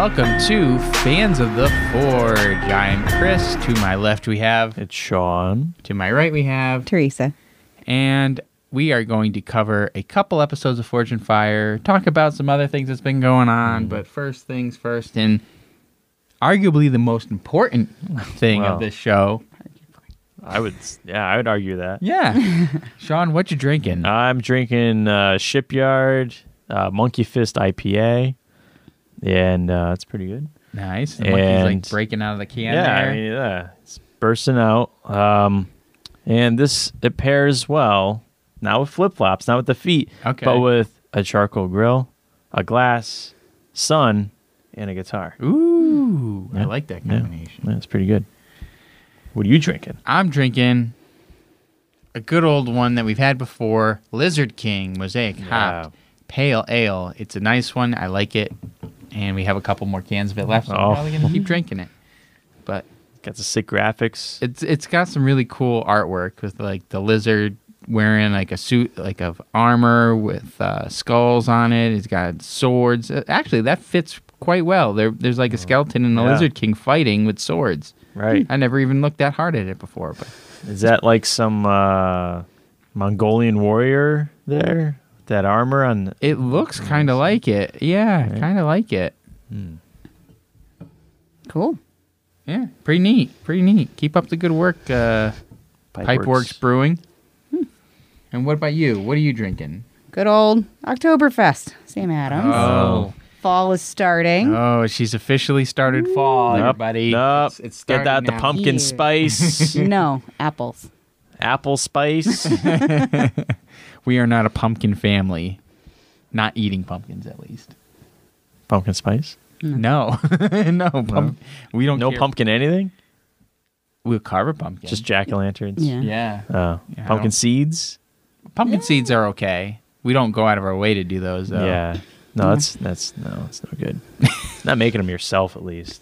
welcome to Fans of the Forge. I'm Chris. To my left, we have. It's Sean. To my right, we have. Teresa. And we are going to cover a couple episodes of Forged in Fire, talk about some other things that's been going on. But first things first, and arguably the most important thing Wow. of this show. I would, yeah, I would argue that. Yeah. Sean, what you drinking? I'm drinking uh, Shipyard uh, Monkey Fist IPA, and uh, it's pretty good. nice. The monkey's like and- breaking out of the can yeah, there. I mean, yeah, it's bursting out. Um, and this it pairs well, not with flip flops, not with the feet, Okay. but with a charcoal grill, a glass, sun, and a guitar. Ooh, I like that combination. Yeah, it's pretty good. What are you drinking? I'm drinking a good old one that we've had before, Lizard King Mosaic Hopped Pale Ale. It's a nice one. I like it. And we have a couple more cans of it left, so Oh. probably gonna keep drinking it. But Got the sick graphics. it's it's got some really cool artwork with like the lizard wearing like a suit like of armor with uh, skulls on it. He's got swords. Uh, Actually, that fits quite well. There there's like a skeleton and a Yeah. lizard king fighting with swords. Right. I never even looked that hard at it before, but Is that like some uh, Mongolian warrior there? That armor on. It looks kind of like it. Yeah, Right. kind of like it. Cool. Yeah, pretty neat. Pretty neat. Keep up the good work, uh, Pipeworks Brewing. And what about you? What are you drinking? Good old Oktoberfest. Sam Adams. Oh, Fall is starting. oh, she's officially started fall, Nope, everybody. nope. It's, it's Get that starting the now. pumpkin Yeah. spice, no, apples. apple spice. We are not a pumpkin family. Not eating pumpkins, at least. pumpkin spice. No, no, pump- we don't. No care. pumpkin anything. We'll carve a pumpkin. Just jack o' lanterns. Yeah. yeah. Oh, Yeah, I pumpkin don't- seeds. Pumpkin seeds are okay. We don't go out of our way to do those, though. Yeah. No, that's that's no, that's no good. Not making them yourself, at least.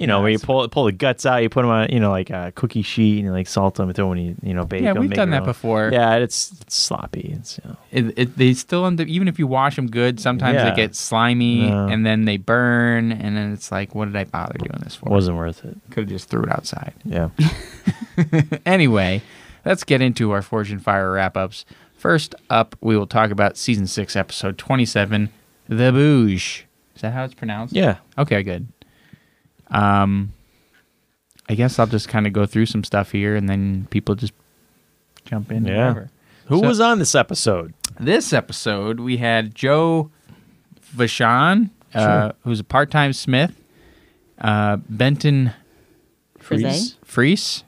You know, where you pull pull the guts out, you put them on, you know, like a cookie sheet, and you like salt them, and throw when you you know bake Yeah, them. we've done that own. before. Yeah, it's, it's sloppy. It's you know. it, it, they still end up even if you wash them good sometimes Yeah. they get slimy No. and then they burn and then it's like what did i bother doing this for wasn't worth it. could have just threw it outside Yeah. anyway let's get into our Forged in Fire wrap-ups first up we will talk about season 6 episode 27 the bhuj is that how it's pronounced yeah. okay good um i guess i'll just kind of go through some stuff here and then people just jump in Yeah. whatever. Who So- was on this episode? this episode we had Joe Vachon, uh, who's a part-time Smith, uh, Benton Frise? Freese,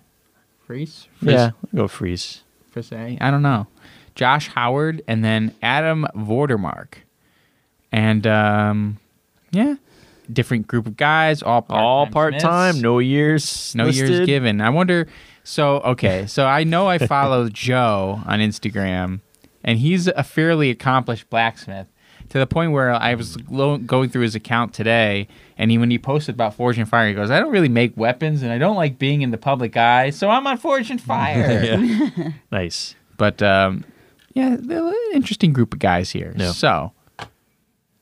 Freese, Yeah, I'll go freeze. Frise, I don't know, Josh Howard, and then Adam Vordermark, and um, yeah, different group of guys, all part-time All part time, no years. no years given. I wonder. So okay, so I know I follow Joe on Instagram, and he's a fairly accomplished blacksmith to the point where I was lo- going through his account today, and he when he posted about Forged in Fire, he goes, "I don't really make weapons, and I don't like being in the public eye, so I'm on Forged in Fire." nice. But um, yeah, an interesting group of guys here. Yeah. So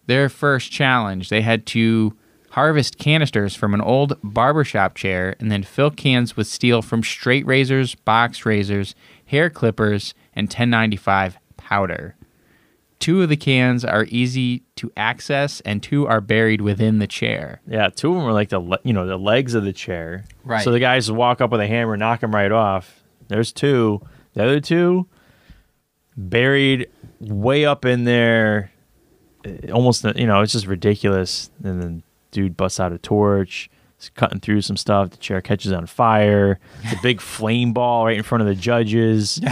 their first challenge, they had to harvest canisters from an old barbershop chair and then fill cans with steel from straight razors, box razors, hair clippers, and 1095 powder. Two of the cans are easy to access, and two are buried within the chair. Yeah, two of them are like the le- you know the legs of the chair. Right. So the guys walk up with a hammer, knock them right off. There's two. The other two buried way up in there, almost you know it's just ridiculous. And then dude busts out a torch. He's cutting through some stuff. The chair catches on fire. The big flame ball right in front of the judges.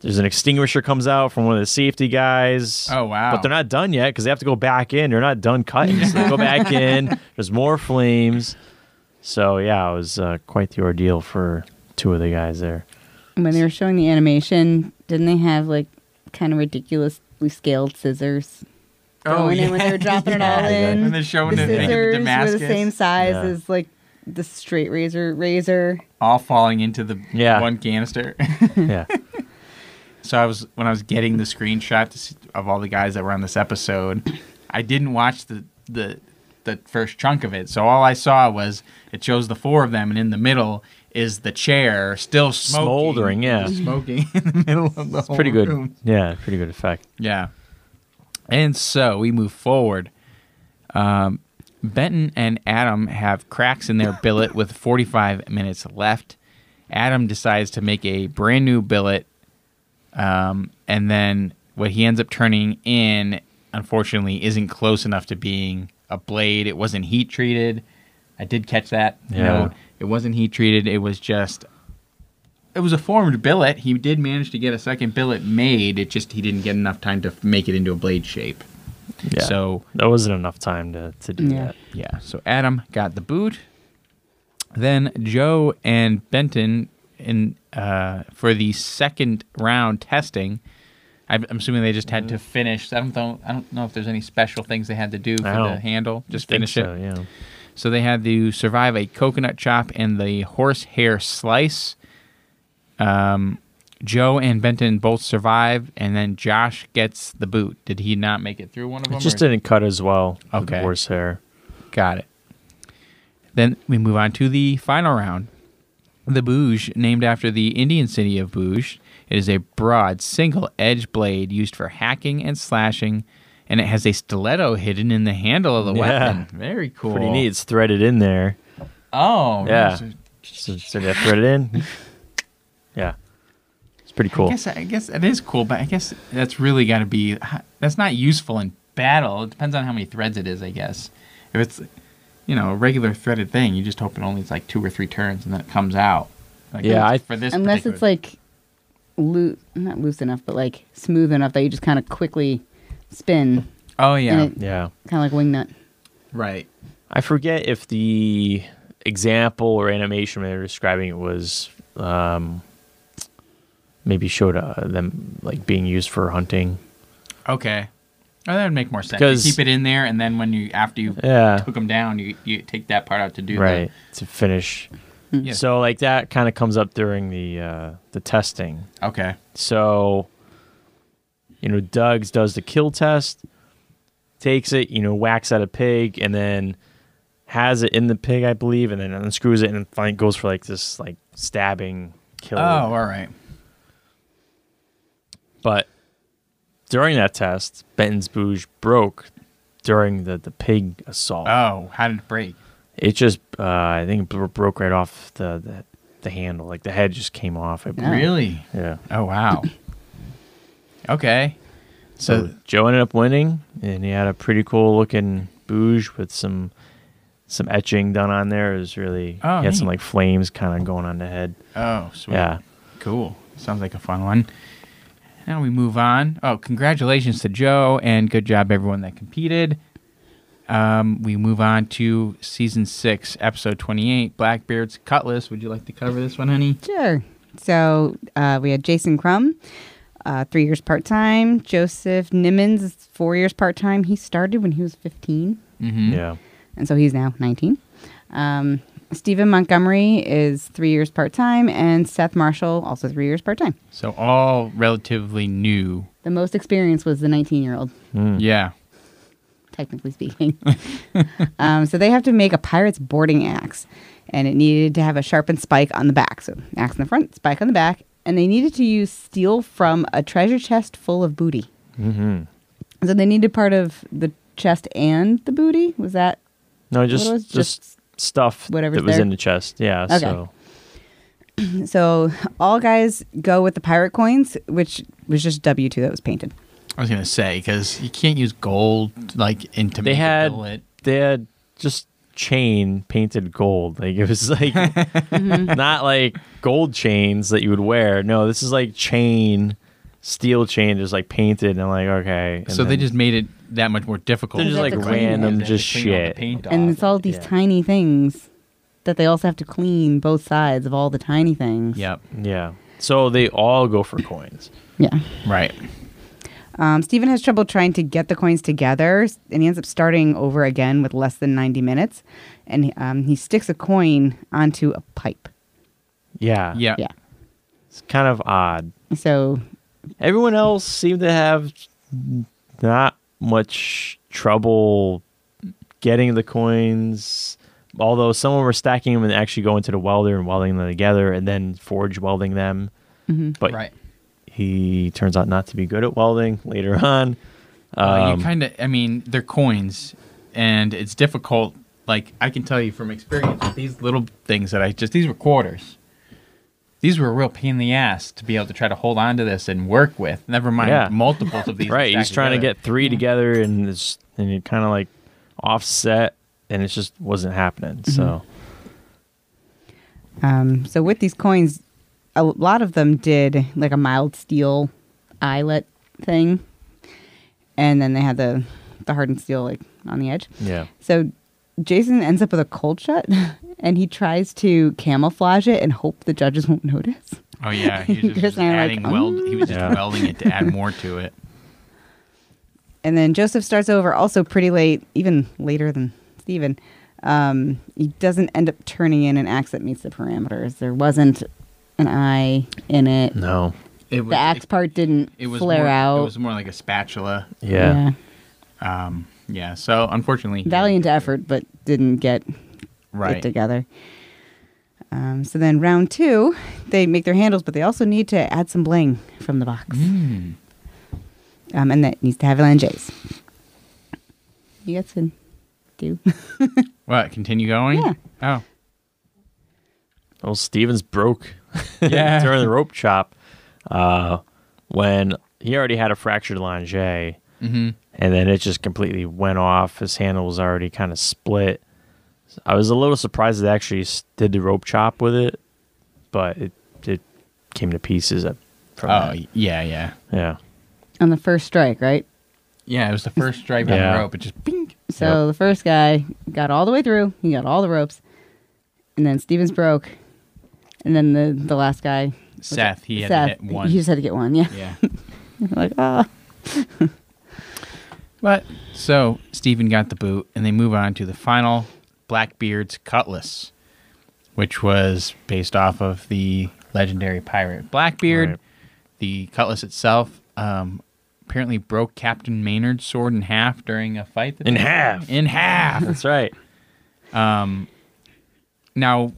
There's an extinguisher comes out from one of the safety guys. Oh, wow. But they're not done yet because they have to go back in. They're not done cutting. So they go back in. There's more flames. So yeah, it was uh, quite the ordeal for two of the guys there. When they were showing the animation, didn't they have like kind of ridiculously scaled scissors? Oh, going in when they were dropping it all Yeah, in. And they're showing the it, making the scissors were the same size Yeah. as like the straight razor razor. all falling into the Yeah. one canister. Yeah. So I was when I was getting the screenshot to see, of all the guys that were on this episode, I didn't watch the the the first chunk of it. So all I saw was it shows the four of them, and in the middle is the chair still smoking, Smoldering, yeah. smoking in the middle of the It's pretty good. room. Yeah, pretty good effect. Yeah. And so we move forward. Um, Benton and Adam have cracks in their billet with 45 minutes left. Adam decides to make a brand new billet. Um, and then what he ends up turning in, unfortunately, isn't close enough to being a blade. It wasn't heat treated. I did catch that. Yeah. note. It wasn't heat treated. It was just it was a formed billet. He did manage to get a second billet made. It just he didn't get enough time to make it into a blade shape. Yeah. So that wasn't enough time to, to do Yeah. that. yeah, so Adam got the boot. Then Joe and Benton in uh, for the second round testing. I'm I'm assuming they just had to finish. I don't know. I don't know if there's any special things they had to do for the handle. Just Think finish so, it. Yeah. So they had to survive a coconut chop and the horsehair slice. Um, Joe and Benton both survive, and then Josh gets the boot. Did he not make it through one of them? It just or- didn't cut as well. Okay. Horsehair. Got it. Then we move on to the final round. The Bhuj, named after the Indian city of Bhuj, it is a broad, single edged blade used for hacking and slashing, and it has a stiletto hidden in the handle of the Yeah. weapon. Very cool. Pretty neat. It's threaded in there. Oh, Yeah. so- So, so they thread it in. Yeah. It's pretty cool. I guess I guess it is cool, but I guess that's really got to be that's not useful in battle. It depends on how many threads it is, I guess. If it's you know a regular threaded thing, you just hope it only is like two or three turns and then it comes out. Like, Yeah, I- for this Unless particular- it's like loose, not loose enough, but like smooth enough that you just kind of quickly spin, oh yeah, it- yeah. kind of like wingnut. right. I forget if the example or animation they were describing it was um, maybe showed uh, them like being used for hunting. Okay, oh, that would make more sense. Because- you keep it in there, and then when you after you Yeah. took them down, you you take that part out to do Right. To finish. Yeah. So like that kind of comes up during the uh, the testing. okay. So, you know, Doug's does the kill test, takes it, you know, whacks at a pig, and then has it in the pig, I believe, and then unscrews it and finally goes for like this like stabbing kill. Oh, all right. But during that test, Benton's bhuj broke during the, the pig assault. Oh, how did it break? It just, uh, I think, it broke right off the, the the handle. Like the head just came off. I believe. Really? Yeah. Oh wow. Okay. So So Joe ended up winning, and he had a pretty cool looking bhuj with some some etching done on there. It was really Oh, he had some like flames kind of going on the head. oh sweet. Yeah, Cool. Sounds like a fun one. Now we move on. Oh, congratulations to Joe and good job everyone that competed. Um, we move on to season six, episode twenty-eight, Blackbeard's Cutlass. Would you like to cover this one, honey? Sure. So uh, we had Jason Crum, uh, three years part time. Joseph Nimmons is four years part time. He started when he was 15, Mm-hmm. yeah. and so he's now 19. Um, Stephen Montgomery is three years part time, and Seth Marshall also three years part time. So all relatively new. The most experience was the 19 year old, Mm. Yeah. technically speaking. um, so they have to make a pirate's boarding axe, and it needed to have a sharpened spike on the back. So axe in the front, spike on the back, and they needed to use steel from a treasure chest full of booty. hmm So they needed part of the chest and the booty. Was that No, just what was just, stuff whatever that was there? in the chest. Yeah. Okay. So so? All guys go with the pirate coins, which was just W two that was painted. I was gonna say because you can't use gold like into They make a had- billet. they had just chain painted gold. Like it was like mm-hmm. not like gold chains that you would wear. No, this is like chain, steel chain, just like painted. And I'm like, okay. And So they just made it that much more difficult. They're just like have it. random They have to just clean all the shit. paint and it's all these yeah. tiny things that they also have to clean both sides of all the tiny things. Yep. Yeah. So they all go for coins. Yeah. Right. Um, Steven has trouble trying to get the coins together, and he ends up starting over again with less than 90 minutes. And um, he sticks a coin onto a pipe. Yeah. Yeah. Yeah. It's kind of odd. So, Everyone else seemed to have not much trouble getting the coins. Although some of them were stacking them and actually going to the welder and welding them together, and then forge welding them. But right. He turns out not to be good at welding later on. Uh, Um, you kind of, I mean, they're coins, and it's difficult. Like I can tell you from experience with these little things that I just these were quarters. These were a real pain in the ass to be able to try to hold on to this and work with. Never mind Yeah. multiples of these. right, he's stacked trying to get three together, and it's and it kind of like offset, and it just wasn't happening. So Um, so with these coins, a lot of them did like a mild steel eyelet thing, and then they had the the hardened steel like on the edge. yeah, So Jason ends up with a cold shut, and he tries to camouflage it and hope the judges won't notice. Oh yeah, he was just, just and I were adding like, weld. He was just Yeah. welding it to add more to it. And then Joseph starts over also pretty late, even later than Stephen. Um, he doesn't end up turning in an axe that meets the parameters. There wasn't an eye in it. no, It was The axe it, part didn't it was flare more, out. It was more like a spatula. yeah, Um, yeah. So unfortunately, Valiant effort, but didn't get Right. it together. Um, so then round two, they make their handles, but they also need to add some bling from the box. Mm. Um, and that needs to have LNJs. You get to do. What? Continue going? Yeah. Oh. Well, Stevens broke Yeah. during the rope chop uh, when he already had a fractured lange, and Mm-hmm. then it just completely went off. His handle was already kind of split. I was a little surprised they actually did the rope chop with it, but it it came to pieces at- from Oh that. yeah, yeah, Yeah, on the first strike, right? yeah. It was the first strike on the rope. It just bing. So Yep. the first guy got all the way through. He got all the ropes, and then Stevens broke, and then the the last guy, Seth, he had Seth, to hit one. he just had to get one. Yeah, yeah. like ah, But so Stephen got the boot, and they move on to the final Blackbeard's Cutlass, which was based off of the legendary pirate Blackbeard. Right. The cutlass itself um, apparently broke Captain Maynard's sword in half during a fight. that In they had. half. In half. that's right. Um, now,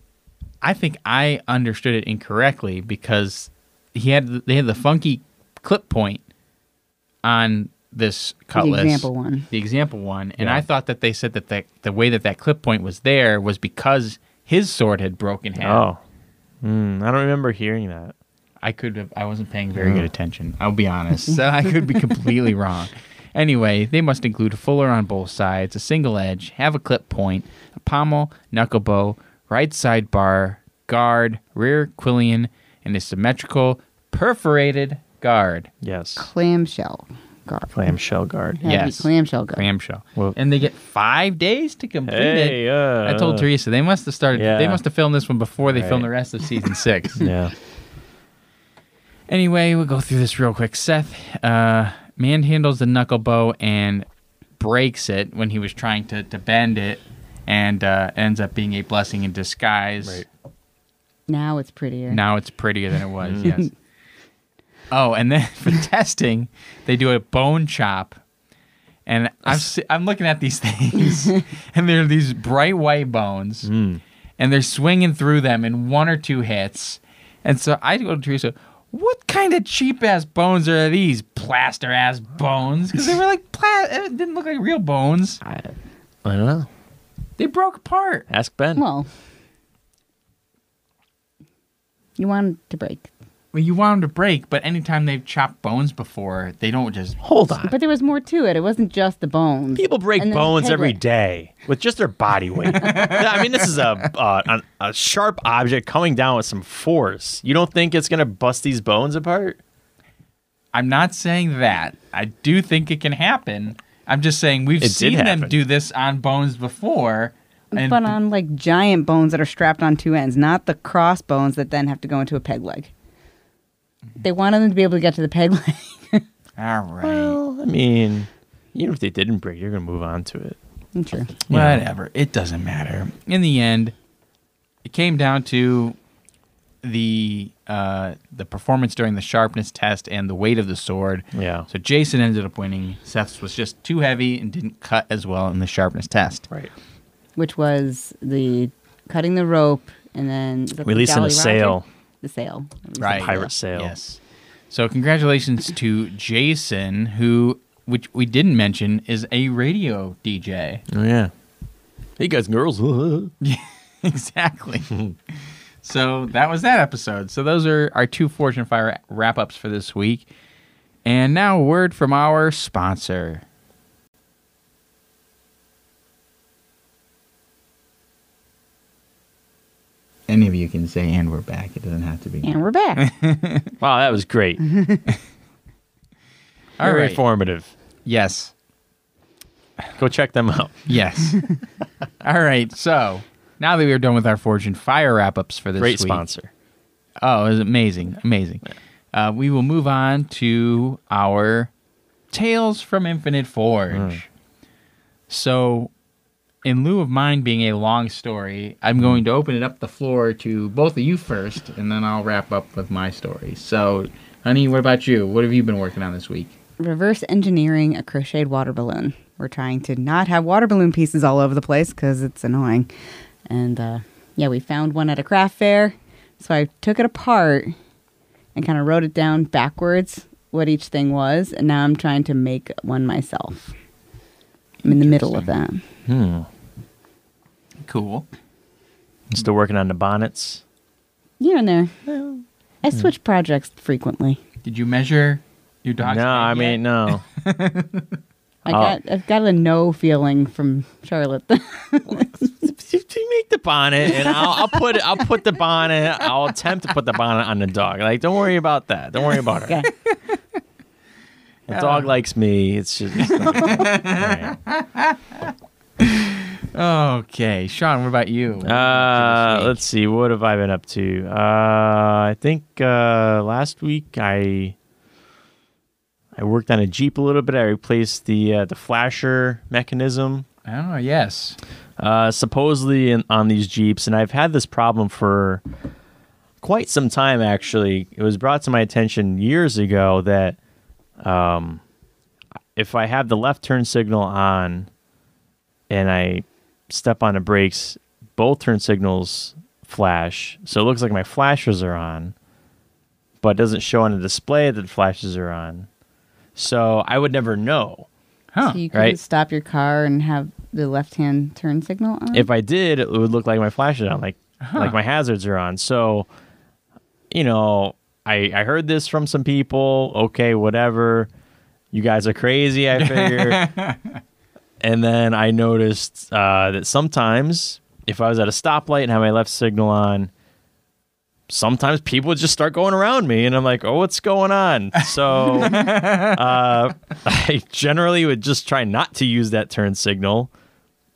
I think I understood it incorrectly because he had they had the funky clip point on this cutlass, the example one. the example one, and Yeah. I thought that they said that the, the way that that clip point was there was because his sword had broken half. Oh, Hmm, I don't remember hearing that. I could have. I wasn't paying very good attention. I'll be honest. So I could be completely wrong. Anyway, they must include a fuller on both sides, a single edge, have a clip point, a pommel, knuckle bow, right side bar, guard, rear quillion, and a symmetrical perforated guard. Yes, clamshell guard. clamshell guard. Had to be Yes. clamshell guard. Clamshell. Well- and they get five days to complete Hey, it. uh, I told Teresa they must have started. They must have filmed this one before they filmed the rest of season six. Yeah, Anyway, we'll go through this real quick. Seth uh, manhandles the knuckle bow and breaks it when he was trying to, to bend it, and uh, ends up being a blessing in disguise. Right. Now it's prettier. Now it's prettier than it was. yes. Oh, and then for testing, they do a bone chop. And I'm I'm looking at these things, and they're these bright white bones, Mm. and they're swinging through them in one or two hits. And so I go to Teresa, what kind of cheap ass bones are these? Plaster ass bones? Because they were like, pla- it didn't look like real bones. I, I don't know. They broke apart. Ask Ben. Well, you want it to break, Well, you want them to break, but anytime they've chopped bones before, they don't just. Hold on. but there was more to it. It wasn't just the bones. People break And then bones peg every leg. day with just their body weight. I mean, this is a, uh, an- a sharp object coming down with some force. You don't think it's going to bust these bones apart? I'm not saying that. I do think it can happen. I'm just saying we've It seen them do this on bones before. And but on like giant bones that are strapped on two ends, not the cross bones that then have to go into a peg leg. They wanted them to be able to get to the peg leg. all right. Well, I mean, even if they didn't break, you're going to move on to it. I'm sure. Yeah. Whatever. It doesn't matter. In the end, it came down to the uh, the performance during the sharpness test and the weight of the sword. Yeah. So Jason ended up winning. Seth's was just too heavy and didn't cut as well in the sharpness test. Right. which was the cutting the rope and then is that the Releasing a sail. The sail. Right. Pirate sail. Yes. So congratulations to Jason, who which we didn't mention is a radio DJ. Oh yeah. Hey guys and girls. exactly. so that was that episode. So those are our two Forged in Fire wrap ups for this week. And now a word from our sponsor. Any of you can say, and we're back. It doesn't have to be. And we're back. wow, that was great. All Very right. informative. Yes. Go check them out. Yes. All right. So now that we're done with our Forged in Fire wrap ups for this Great week. sponsor. Oh, it was amazing. Amazing. Uh, we will move on to our Tales from Infinite Forge. So, in lieu of mine being a long story, I'm going to open it up the floor to both of you first, and then I'll wrap up with my story. So, honey, what about you? What have you been working on this week? Reverse engineering a crocheted water balloon. We're trying to not have water balloon pieces all over the place because it's annoying. And uh, yeah, we found one at a craft fair. So I took it apart and kind of wrote it down backwards what each thing was. And now I'm trying to make one myself. I'm in the middle of that. Hmm. Cool. Still working on the bonnets. Here and there. I switch projects frequently. Did you measure your dog's no, head I yet? mean no. I Oh. got I've got a no feeling from Charlotte. you make the bonnet, and I'll, I'll put it. I'll put the bonnet. I'll attempt to put the bonnet on the dog. Like, don't worry about that. Don't worry about her. okay. The dog likes me. It's just. All right. Okay. Sean, what about you? Uh, let's see. What have I been up to? Uh, I think uh, last week I I worked on a Jeep a little bit. I replaced the uh, the flasher mechanism. Oh, yes. uh, supposedly in, on these Jeeps, and I've had this problem for quite some time. Actually, it was brought to my attention years ago that um, if I have the left turn signal on and I step on the brakes, both turn signals flash. So it looks like my flashers are on, but it doesn't show on the display that the flashes are on. So I would never know. Huh. So you couldn't right. stop your car and have the left hand turn signal on? if I did, it would look like my flash is on, like Huh. like my hazards are on. So, you know, I I heard this from some people. Okay, whatever. You guys are crazy. I figure. and then I noticed uh, that sometimes if I was at a stoplight and had my left signal on. Sometimes people would just start going around me, and I'm like, "Oh, what's going on?" So, uh, I generally would just try not to use that turn signal,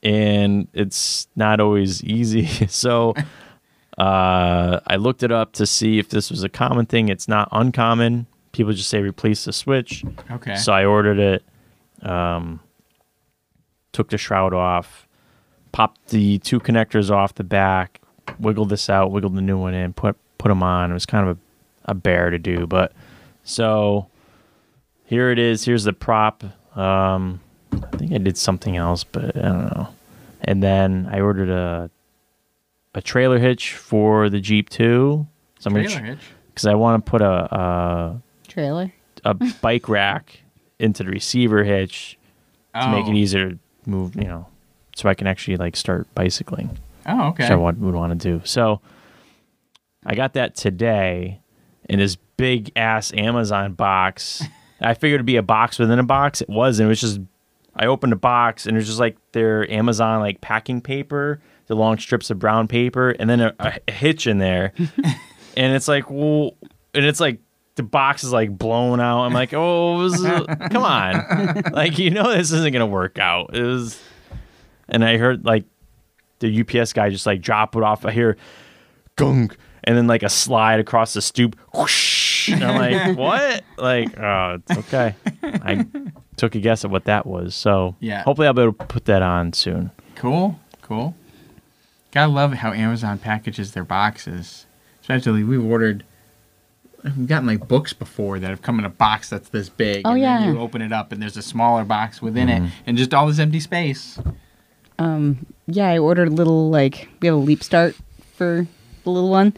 and it's not always easy. So uh, I looked it up to see if this was a common thing. It's not uncommon. People just say replace the switch. Okay. So I ordered it, um, took the shroud off, popped the two connectors off the back, wiggled this out, wiggled the new one in, put put them on. It was kind of a, a bear to do, but so here it is. Here's the prop. Um, I think I did something else, but I don't know. And then I ordered a a trailer hitch for the Jeep too. So I'm Trailer gonna hitch. because I want to put a, a Trailer. a bike rack into the receiver hitch to make it Oh. easier to move, you know, so I can actually like start bicycling, Oh, okay. which I would, would want to do. So I got that today in this big ass Amazon box. I figured it'd be a box within a box. It wasn't. It was just I opened a box and it was just like their Amazon like packing paper, the long strips of brown paper, and then a, a hitch in there. and it's like, well, and it's like the box is like blown out. I'm like, oh, is- come on, like you know this isn't gonna work out. It was, and I heard like the UPS guy just like drop it off. I hear gunk, and then like a slide across the stoop. Whoosh, and I'm like, what? Like, oh, it's okay. I took a guess at what that was. So Yeah. hopefully I'll be able to put that on soon. Cool. Cool. Gotta love how Amazon packages their boxes. Especially we've ordered. We've gotten like books before that have come in a box that's this big. Oh, and yeah. Then you open it up and there's a smaller box within Mm-hmm. it, and just all this empty space. Um, yeah, I ordered a little like we have a leap start for the little one.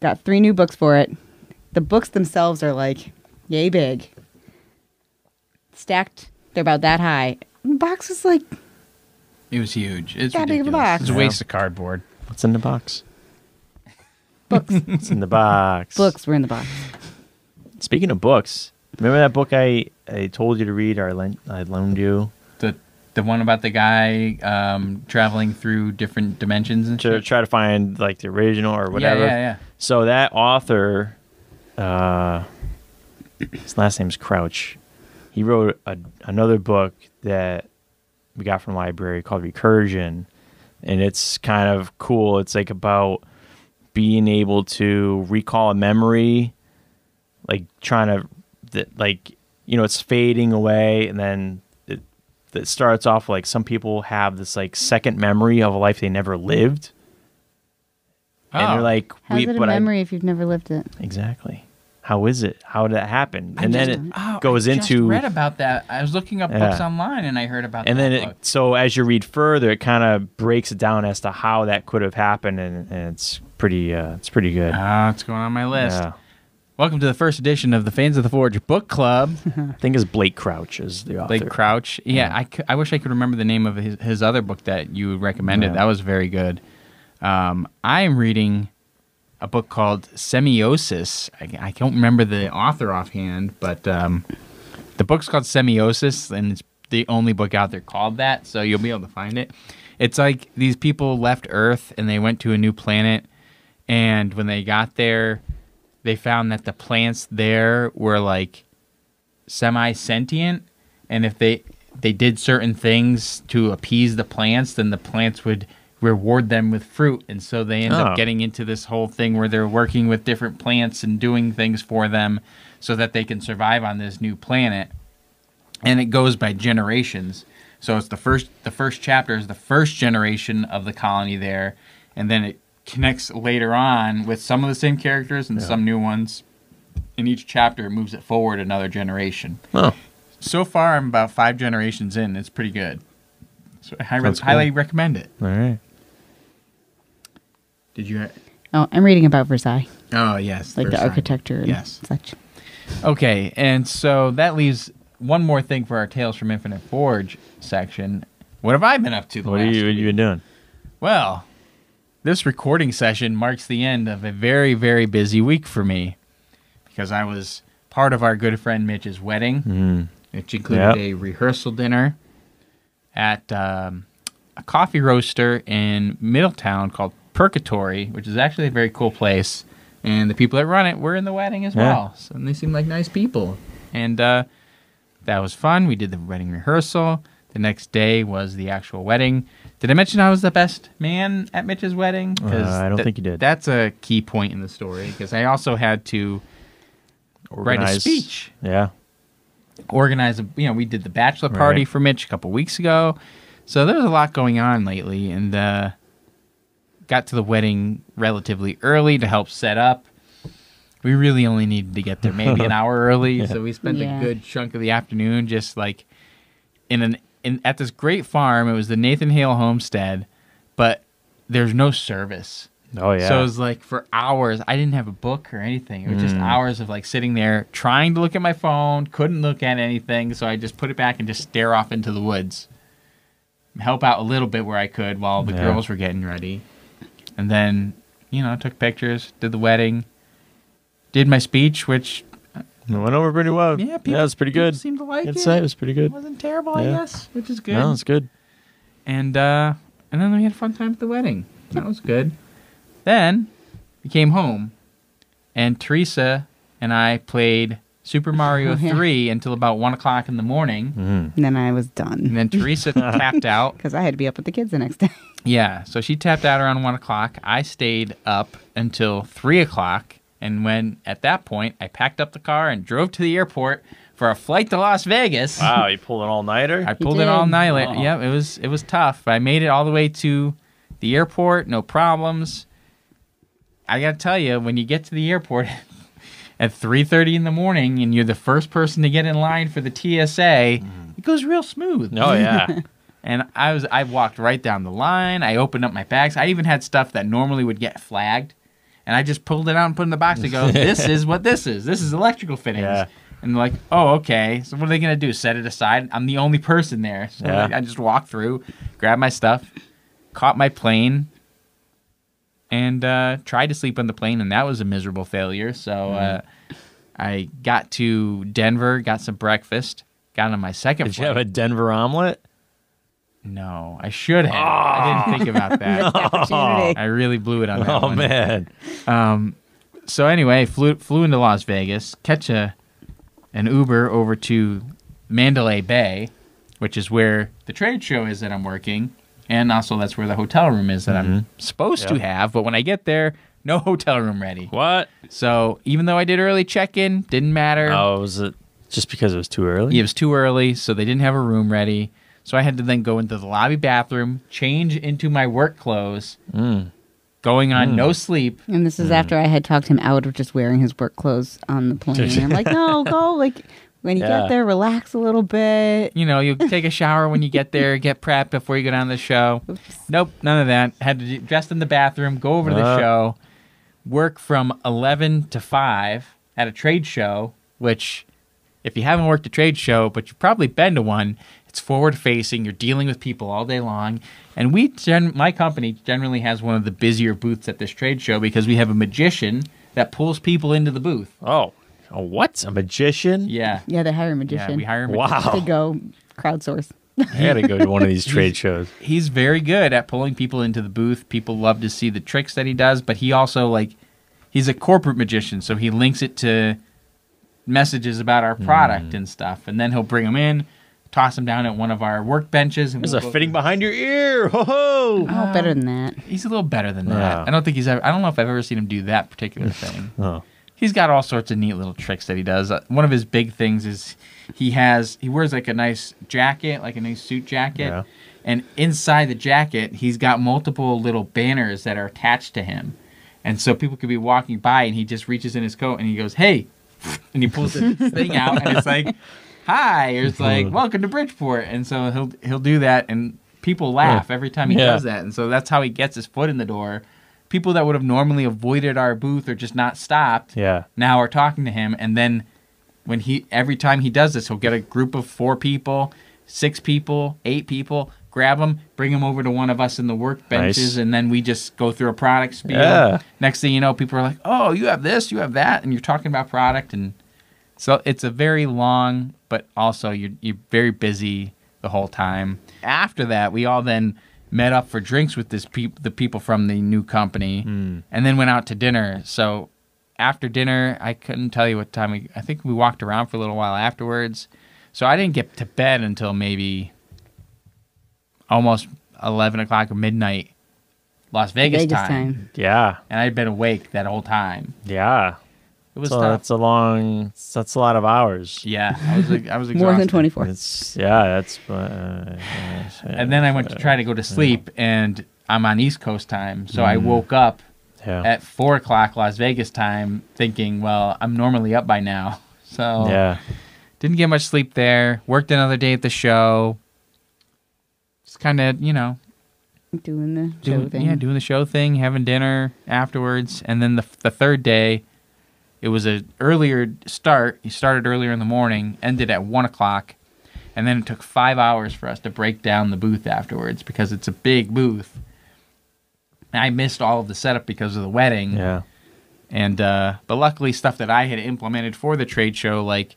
Got three new books for it. The books themselves are like yay big. Stacked, they're about that high. The box was like It was huge. It's That big of a box. It's a waste of cardboard. What's in the box? books. What's in the box? books were in the box. Speaking of books, remember that book I, I told you to read or I, lent, I loaned you? The one about the guy um, traveling through different dimensions and To shit. try to find like the original or whatever. Yeah, yeah, yeah. So that author, uh, his last name's Crouch. He wrote a, another book that we got from the library called Recursion, and it's kind of cool. It's like about being able to recall a memory, like trying to, like you know, it's fading away, and then it, it starts off like some people have this like second memory of a life they never lived. And Oh. they're like, How's we, it a but I- memory if you've never lived it? Exactly. How is it? How did that happen? I And then it oh, goes I just into read about that. I was looking up Yeah. books online and I heard about that. and that then it, so as you read further, it kind of breaks it down as to how that could have happened, and, and it's pretty uh, it's pretty good. Ah, it's going on my list. Yeah. Welcome to the first edition of the Fans of the Forge book club. I think it's Blake Crouch is the author. Blake Crouch. Yeah, I, cou- I wish I could remember the name of his, his other book that you recommended. Yeah. That was very good. Um, I am reading a book called Semiosis. I, I don't remember the author offhand, but um, the book's called Semiosis, and it's the only book out there called that, so you'll be able to find it. It's like these people left Earth and they went to a new planet, and when they got there, they found that the plants there were like semi sentient, and if they they did certain things to appease the plants, then the plants would reward them with fruit, and so they end Oh. up getting into this whole thing where they're working with different plants and doing things for them so that they can survive on this new planet. And it goes by generations. So it's the first the first chapter is the first generation of the colony there, and then it connects later on with some of the same characters and Yeah. some new ones. In each chapter, it moves it forward another generation. Oh, So far, I'm about five generations in. It's pretty good. So I highly, cool. highly recommend it. all right. Did you? Oh, I'm reading about Versailles, Oh yes, like the architecture and Yes. such. Okay, and so that leaves one more thing for our Tales from Infinite Forge section. What have I been up to the What are last you what week? you been doing? Well, this recording session marks the end of a very, very busy week for me because I was part of our good friend Mitch's wedding, Mm. which included Yep. a rehearsal dinner at um, a coffee roaster in Middletown called Purgatory, which is actually a very cool place. And the people that run it were in the wedding as Yeah. well. So, and they seemed like nice people. And uh, that was fun. We did the wedding rehearsal. The next day was the actual wedding. Did I mention I was the best man at Mitch's wedding? 'Cause Uh, I don't that- think you did. That's a key point in the story because I also had to write a speech Yeah. organize a you know we did the bachelor party Right. for mitch a couple weeks ago so there's a lot going on lately and uh got to the wedding relatively early to help set up we really only needed to get there maybe an hour early so we spent Yeah. a good chunk of the afternoon just like in an in at this great farm it was the nathan hale homestead but there's no service Oh yeah. so it was like for hours, I didn't have a book or anything. It was just Mm. hours of like sitting there trying to look at my phone, couldn't look at anything. So I just put it back and just stare off into the woods. Help out a little bit where I could while the Yeah. girls were getting ready. And then, you know, took pictures, did the wedding, did my speech, which, it went over pretty well. yeah, people, yeah, it's pretty good. seemed to like I'd it. say it was pretty good. It wasn't terrible, I Yeah. guess, which is good. No, it's good. and uh, and then we had a fun time at the wedding. That was good. Then we came home, and Teresa and I played Super Mario Oh, yeah. Three until about one o'clock in the morning, Mm. And then I was done. and done then Teresa tapped out. because I had to be up with the kids the next day. Yeah, so she tapped out around one o'clock. I stayed up until three o'clock, and when at that point I packed up the car and drove to the airport for a flight to Las Vegas. Wow, you pulled an all nighter. I pulled an all nighter. night. Oh. Yep, it was it was tough, but I made it all the way to the airport, no problems. I gotta tell you, when you get to the airport at 3:30 in the morning and you're the first person to get in line for the TSA, mm-hmm. it goes real smooth. Oh yeah. And I was I walked right down the line. I opened up my bags. I even had stuff that normally would get flagged. And I just pulled it out and put it in the box and go, This is what this is. This is electrical fittings. Yeah. And they're like, Oh, okay. So what are they gonna do? Set it aside? I'm the only person there. So Yeah. I just walked through, grabbed my stuff, caught my plane, and uh, tried to sleep on the plane, and that was a miserable failure. So uh, I got to Denver, got some breakfast, got on my second Did you have a Denver omelet? No, I should have. I didn't think about that. Opportunity. I really blew it on that Oh one. man. Um, so anyway, flew flew into Las Vegas, catch a an Uber over to Mandalay Bay, which is where the trade show is that I'm working, and also that's where the hotel room is that I'm supposed to have. But when I get there, no hotel room ready. What? So even though I did early check in, didn't matter. Oh, was it just because it was too early? It was too early, so they didn't have a room ready. So I had to then go into the lobby bathroom, change into my work clothes, Mm. going on no sleep. And this is after I had talked him out of just wearing his work clothes on the plane. I'm like, no, go. Like, when you Yeah. get there, relax a little bit. You know, you take a shower when you get there, get prepped before you go down to the show. Nope, none of that. Had to dress in the bathroom, go over to the Uh. show, work from 11 to 5 at a trade show, which, if you haven't worked a trade show, but you've probably been to one, it's forward facing. You're dealing with people all day long. And we, gen- my company, generally has one of the busier booths at this trade show because we have a magician that pulls people into the booth. Oh. Oh, what? A magician? Yeah. Yeah, they hire a Yeah, magician we hire him. Wow. to go crowdsource. I gotta go to one of these trade shows. he's very good at pulling people into the booth. People love to see the tricks that he does, but he also like he's a corporate magician, so he links it to messages about our product hmm. and stuff, and then he'll bring them in, toss him down at one of our workbenches. And There's we'll a go fitting through- behind your ear. Ho ho. Oh, better than that. He's a little better than Yeah. that. I don't think he's ever. I don't know if I've ever seen him do that particular thing. Oh. he's got all sorts of neat little tricks that he does. Uh, one of his big things is he has he wears like a nice jacket, like a nice suit jacket, Yeah. and inside the jacket he's got multiple little banners that are attached to him, and so people could be walking by and he just reaches in his coat and he goes, "Hey," and he pulls this thing out and it's like, "Hi," or it's like, "Welcome to Bridgeport," and so he'll he'll do that and people laugh every time he Yeah. does that, and so that's how he gets his foot in the door. People that would have normally avoided our booth or just not stopped Yeah. now are talking to him and then when he every time he does this he'll get a group of four people six people eight people grab them bring them over to one of us in the workbenches Nice. and then we just go through a product spiel Yeah. next thing you know people are like oh you have this you have that and you're talking about product and so it's a very long but also you're, you're very busy the whole time after that we all then met up for drinks with this peop- the people from the new company hmm. and then went out to dinner so after dinner i couldn't tell you what time we i think we walked around for a little while afterwards so i didn't get to bed until maybe almost 11 o'clock or midnight las vegas, Vegas time. time. Yeah. and i'd been awake that whole time Yeah. It was So tough that's a long. That's a lot of hours. yeah i was i was More than 24. It's yeah. That's. Uh, and then i went to try to go to sleep and i'm on east coast time so i Mm. woke up Yeah. at four o'clock las vegas time thinking well i'm normally up by now so yeah. Didn't get much sleep there. Worked another day at the show. Just kind of, you know, Doing the show doing, thing. yeah, doing the show thing, having dinner afterwards, and then the the third day, it was a earlier start. You started earlier in the morning, ended at one o'clock, and then it took five hours for us to break down the booth afterwards because it's a big booth. And I missed all of the setup because of the wedding Yeah. and uh, but luckily stuff that I had implemented for the trade show, like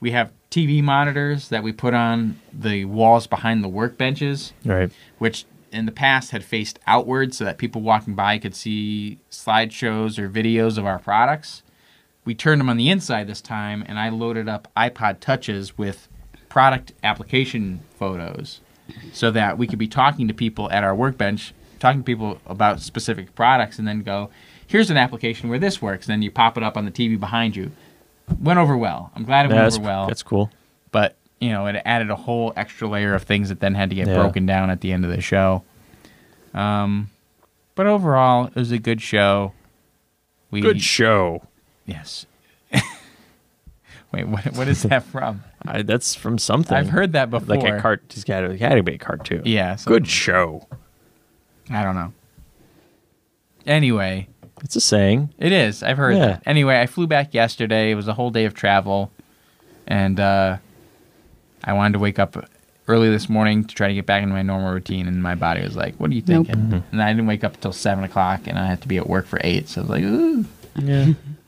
we have TV monitors that we put on the walls behind the workbenches, Right. which in the past had faced outward so that people walking by could see slideshows or videos of our products. We turned them on the inside this time, and I loaded up iPod touches with product application photos so that we could be talking to people at our workbench, talking to people about specific products, and then go, here's an application where this works. And then you pop it up on the TV behind you. Went over well. I'm glad it Yeah, went over well that's cool. but you know it added a whole extra layer of things that then had to get Yeah. broken down at the end of the show um but overall it was a good show We Good show. Yes. Wait, what, what is that from? I, that's from something. I've heard that before. like a cart. It's got to, got to be a cartoon. Yeah. so- Good show. I don't know. Anyway, It's a saying. it is. I've heard Yeah. that. Anyway, I flew back yesterday. It was a whole day of travel, and uh, I wanted to wake up early this morning to try to get back into my normal routine. And my body was like, "What are you Nope. thinking?" And I didn't wake up until seven o'clock, and I had to be at work for eight. So I was like, "Ooh," Yeah.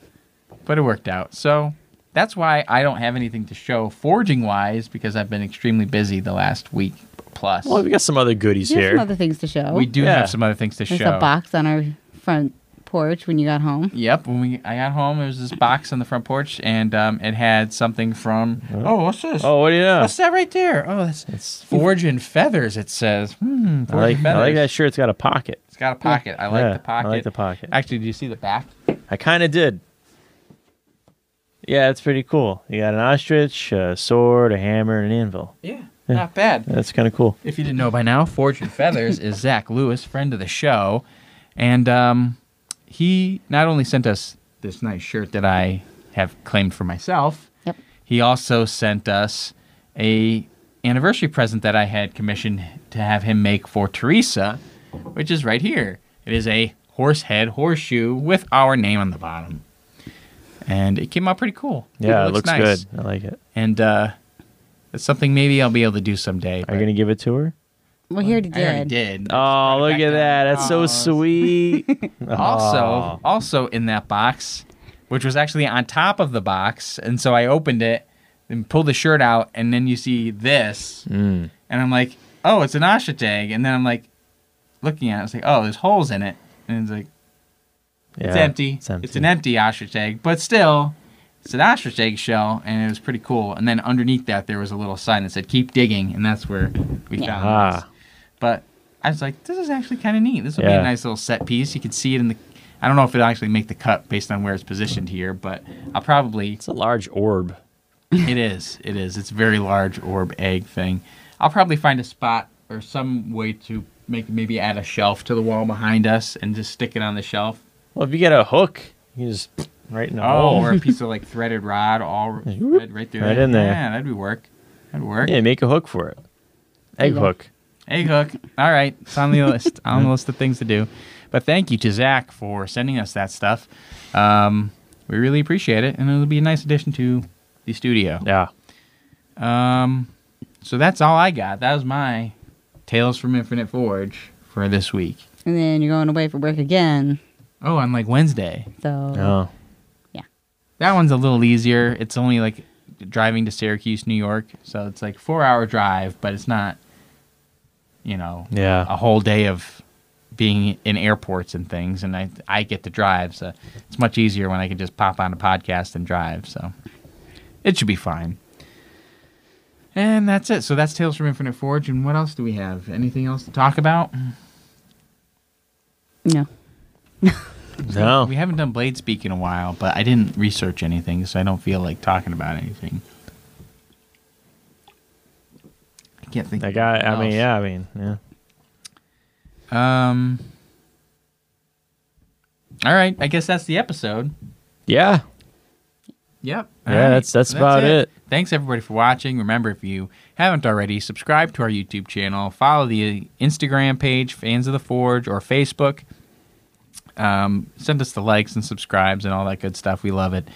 but it worked out. So that's why I don't have anything to show forging wise because I've been extremely busy the last week plus. well, we got some other goodies There's here. some other things to show. we do Yeah. have some other things to There's show. a box on our front porch when you got home. Yep, when we I got home, there was this box on the front porch, and um, it had something from. Oh, what's this? oh, what do you know? what's that right there? Oh, that's It's, Forge and Feathers. It says. Hmm, I like, and I like that shirt. It's got a pocket. It's got a pocket. I like Yeah, the pocket. I like the pocket. Actually, do you see the back? I kind of did. Yeah, it's pretty cool. You got an ostrich, a sword, a hammer, and an anvil. Yeah, Yeah. not bad. That's kind of cool. If you didn't know by now, Forge and Feathers is Zach Lewis, friend of the show, and um, he not only sent us this nice shirt that I have claimed for myself. Yep. He also sent us a anniversary present that I had commissioned to have him make for Teresa, which is right here. It is a horse head horseshoe with our name on the bottom. And it came out pretty cool. Yeah, it looks, nice. good. I like it. And uh, it's something maybe I'll be able to do someday. Are you going to give it to her? Well, he already I already did. did. I just Oh, look back at down. that. That's so Oh, sweet. Also, also in that box, which was actually on top of the box, and so I opened it and pulled the shirt out, and then you see this, Mm. and I'm like, oh, it's an Asha tag, and then I'm like, looking at it, it's like, oh, there's holes in it, and it's like, it's empty. It's empty. It's an empty ostrich egg, but still, it's an ostrich egg shell, and it was pretty cool. And then underneath that, there was a little sign that said "Keep digging," and that's where we Yeah. found Ah. this. But I was like, this is actually kind of neat. This will be a nice little set piece. You can see it in the. I don't know if it'll actually make the cut based on where it's positioned here, but I'll probably. It's a large orb. it is. It is. It's a very large orb egg thing. I'll probably find a spot or some way to make maybe add a shelf to the wall behind us and just stick it on the shelf. Well, if you get a hook, you just right in the Oh, hole. or a piece of like threaded rod, all right through Right there. in there. Yeah, that'd be work. That'd work. Yeah, make a hook for it. Egg hook. Egg hook. All right, it's on the list. on the list of things to do. But thank you to Zach for sending us that stuff. Um, we really appreciate it, and it'll be a nice addition to the studio. Yeah. Um, so that's all I got. That was my Tales from Infinite Forge for this week. And then you're going away for work again. Oh, on like Wednesday. So Oh. Yeah. That one's a little easier. It's only like driving to Syracuse, New York, so it's like four hour drive, but it's not, you know, Yeah. a whole day of being in airports and things. And I I get to drive, so it's much easier when I can just pop on a podcast and drive. So it should be fine. And that's it. So that's Tales from Infinite Forge. And what else do we have? Anything else to talk about? no. No. We haven't done Blade Speak in a while, but I didn't research anything, so I don't feel like talking about anything. I can't think. I of got. I mean, yeah. I mean, yeah. Um. All right, I guess that's the episode. Yeah. Yep. Yeah, All right, that's- that's about it. Thanks everybody for watching. Remember, if you haven't already, subscribe to our YouTube channel, follow the Instagram page, Fans of the Forge, or Facebook. Um, send us the likes and subscribes and all that good stuff. We love it.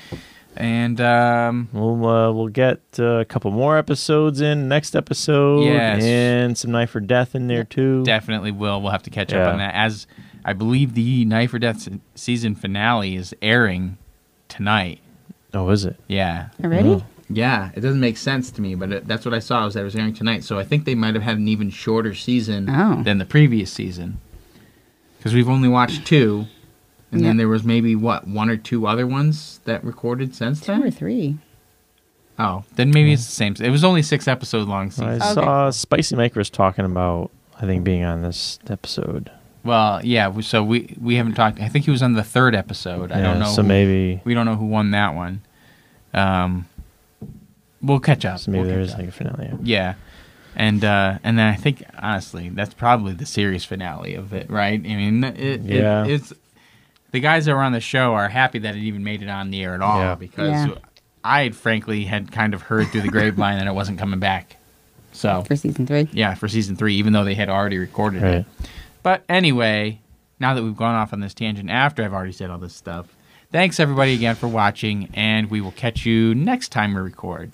And um, We'll uh, we'll get uh, a couple more episodes in next episode. Yes. And some Knife or Death in there too. definitely will. We'll have to catch Yeah. up on that. As I believe the Knife or Death season finale is airing tonight. Oh, is it? Yeah. Already? Oh. Yeah, it doesn't make sense to me, but it, that's what I saw was that it was airing tonight. So I think they might have had an even shorter season Oh. than the previous season. Because we've only watched two, and then there was maybe what one or two other ones that recorded since Two or then. three. Oh, then maybe it's the same. It was only six episode long I season. Okay. saw Spicy Mike was talking about. I think being on this episode. Well, yeah. So we we haven't talked. I think he was on the third episode. I don't know. So who- maybe. we don't know who won that one. Um, we'll catch up. So maybe We'll there catch is up. like a finale. Yeah. And uh, and then I think honestly that's probably the series finale of it, right? I mean, it, Yeah. it, it's the guys that were on the show are happy that it even made it on the air at all Yeah. because Yeah. I frankly had kind of heard through the grapevine that it wasn't coming back. So for season three. yeah, for season three, even though they had already recorded Right. it. But anyway, now that we've gone off on this tangent after I've already said all this stuff, thanks everybody again for watching, and we will catch you next time we record.